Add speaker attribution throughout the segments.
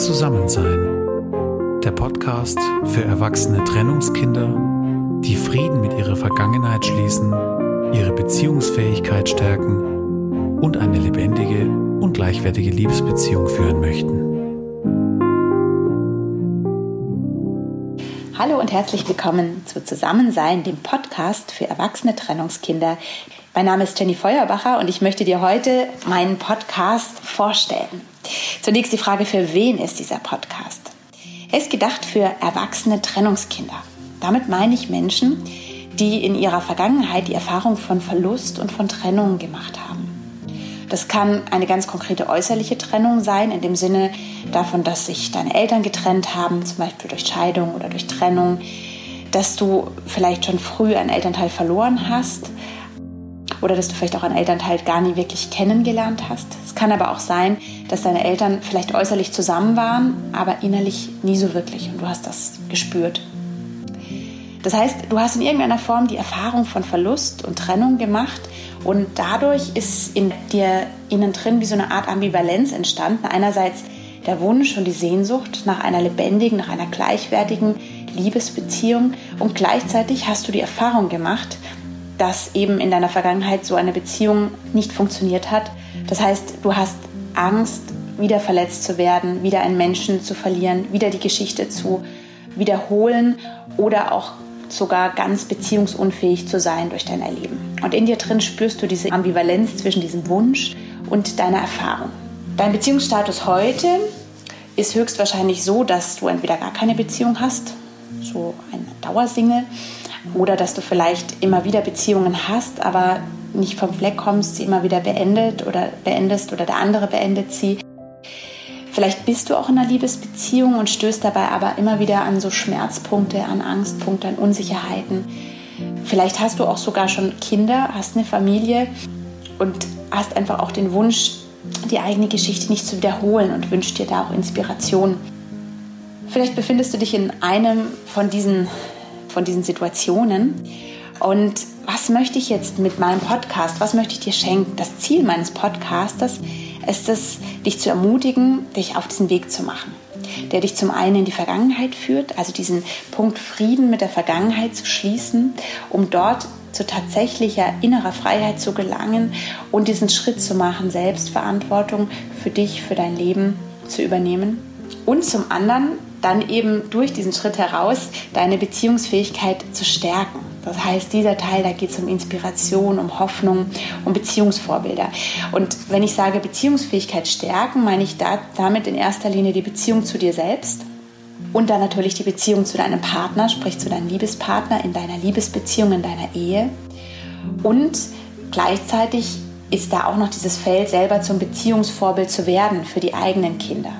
Speaker 1: Zusammensein. Der Podcast für erwachsene Trennungskinder, die Frieden mit ihrer Vergangenheit schließen, ihre Beziehungsfähigkeit stärken und eine lebendige und gleichwertige Liebesbeziehung führen möchten.
Speaker 2: Hallo und herzlich willkommen zu Zusammensein, dem Podcast für erwachsene Trennungskinder. Mein Name ist Jenny Feuerbacher und ich möchte dir heute meinen Podcast vorstellen. Zunächst die Frage, für wen ist dieser Podcast? Er ist gedacht für erwachsene Trennungskinder. Damit meine ich Menschen, die in ihrer Vergangenheit die Erfahrung von Verlust und von Trennung gemacht haben. Das kann eine ganz konkrete äußerliche Trennung sein, in dem Sinne davon, dass sich deine Eltern getrennt haben, zum Beispiel durch Scheidung oder durch Trennung, dass du vielleicht schon früh einen Elternteil verloren hast oder dass du vielleicht auch einen Elternteil gar nie wirklich kennengelernt hast. Es kann aber auch sein, dass deine Eltern vielleicht äußerlich zusammen waren, aber innerlich nie so wirklich und du hast das gespürt. Das heißt, du hast in irgendeiner Form die Erfahrung von Verlust und Trennung gemacht und dadurch ist in dir innen drin wie so eine Art Ambivalenz entstanden. Einerseits der Wunsch und die Sehnsucht nach einer lebendigen, nach einer gleichwertigen Liebesbeziehung und gleichzeitig hast du die Erfahrung gemacht, dass eben in deiner Vergangenheit so eine Beziehung nicht funktioniert hat. Das heißt, du hast Angst, wieder verletzt zu werden, wieder einen Menschen zu verlieren, wieder die Geschichte zu wiederholen oder auch sogar ganz beziehungsunfähig zu sein durch dein Erleben. Und in dir drin spürst du diese Ambivalenz zwischen diesem Wunsch und deiner Erfahrung. Dein Beziehungsstatus heute ist höchstwahrscheinlich so, dass du entweder gar keine Beziehung hast, so ein Dauersingle, oder dass du vielleicht immer wieder Beziehungen hast, aber nicht vom Fleck kommst, sie immer wieder beendet oder beendest oder der andere beendet sie. Vielleicht bist du auch in einer Liebesbeziehung und stößt dabei aber immer wieder an so Schmerzpunkte, an Angstpunkte, an Unsicherheiten. Vielleicht hast du auch sogar schon Kinder, hast eine Familie und hast einfach auch den Wunsch, die eigene Geschichte nicht zu wiederholen und wünschst dir da auch Inspiration. Vielleicht befindest du dich in einem von diesen von diesen Situationen. Und was möchte ich jetzt mit meinem Podcast, was möchte ich dir schenken? Das Ziel meines Podcastes ist es, dich zu ermutigen, dich auf diesen Weg zu machen, der dich zum einen in die Vergangenheit führt, also diesen Punkt Frieden mit der Vergangenheit zu schließen, um dort zu tatsächlicher innerer Freiheit zu gelangen und diesen Schritt zu machen, Selbstverantwortung für dich, für dein Leben zu übernehmen. Und zum anderen dann eben durch diesen Schritt heraus deine Beziehungsfähigkeit zu stärken. Das heißt, dieser Teil, da geht es um Inspiration, um Hoffnung, um Beziehungsvorbilder. Und wenn ich sage Beziehungsfähigkeit stärken, meine ich da, damit in erster Linie die Beziehung zu dir selbst und dann natürlich die Beziehung zu deinem Partner, sprich zu deinem Liebespartner, in deiner Liebesbeziehung, in deiner Ehe. Und gleichzeitig ist da auch noch dieses Feld, selber zum Beziehungsvorbild zu werden für die eigenen Kinder.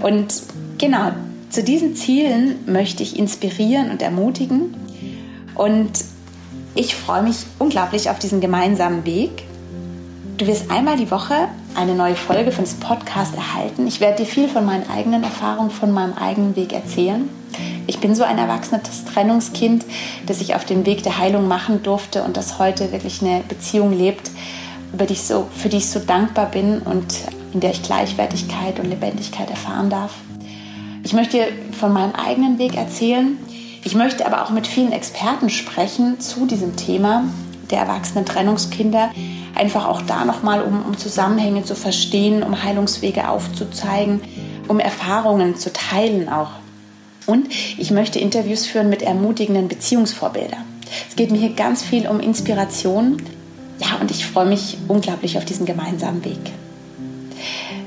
Speaker 2: Und genau, zu diesen Zielen möchte ich inspirieren und ermutigen. Und ich freue mich unglaublich auf diesen gemeinsamen Weg. Du wirst einmal die Woche eine neue Folge von diesem Podcast erhalten. Ich werde dir viel von meinen eigenen Erfahrungen, von meinem eigenen Weg erzählen. Ich bin so ein erwachsenes Trennungskind, das ich auf dem Weg der Heilung machen durfte und das heute wirklich eine Beziehung lebt, über die ich so, für die ich so dankbar bin und in der ich Gleichwertigkeit und Lebendigkeit erfahren darf. Ich möchte von meinem eigenen Weg erzählen. Ich möchte aber auch mit vielen Experten sprechen zu diesem Thema der erwachsenen Trennungskinder. Einfach auch da nochmal, um, um Zusammenhänge zu verstehen, um Heilungswege aufzuzeigen, um Erfahrungen zu teilen auch. Und ich möchte Interviews führen mit ermutigenden Beziehungsvorbildern. Es geht mir hier ganz viel um Inspiration. Ja, und ich freue mich unglaublich auf diesen gemeinsamen Weg.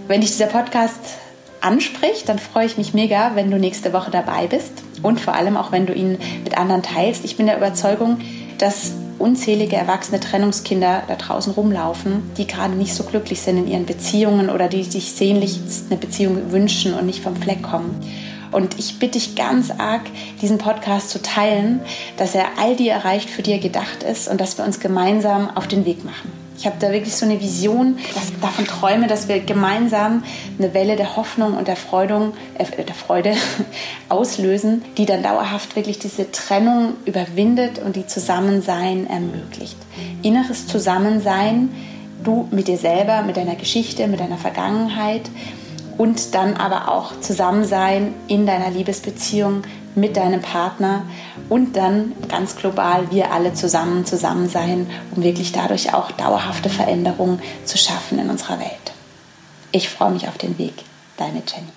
Speaker 2: Wenn dich dieser Podcast anspricht, dann freue ich mich mega, wenn du nächste Woche dabei bist und vor allem auch, wenn du ihn mit anderen teilst. Ich bin der Überzeugung, dass unzählige erwachsene Trennungskinder da draußen rumlaufen, die gerade nicht so glücklich sind in ihren Beziehungen oder die sich sehnlichst eine Beziehung wünschen und nicht vom Fleck kommen. Und ich bitte dich ganz arg, diesen Podcast zu teilen, dass er all die erreicht, für die er gedacht ist und dass wir uns gemeinsam auf den Weg machen. Ich habe da wirklich so eine Vision, dass ich davon träume, dass wir gemeinsam eine Welle der Hoffnung und der Freude, äh, der Freude auslösen, die dann dauerhaft wirklich diese Trennung überwindet und die Zusammensein ermöglicht. Inneres Zusammensein, du mit dir selber, mit deiner Geschichte, mit deiner Vergangenheit und dann aber auch zusammen sein in deiner Liebesbeziehung mit deinem Partner und dann ganz global wir alle zusammen zusammen sein, um wirklich dadurch auch dauerhafte Veränderungen zu schaffen in unserer Welt. Ich freue mich auf den Weg. Deine Jenny.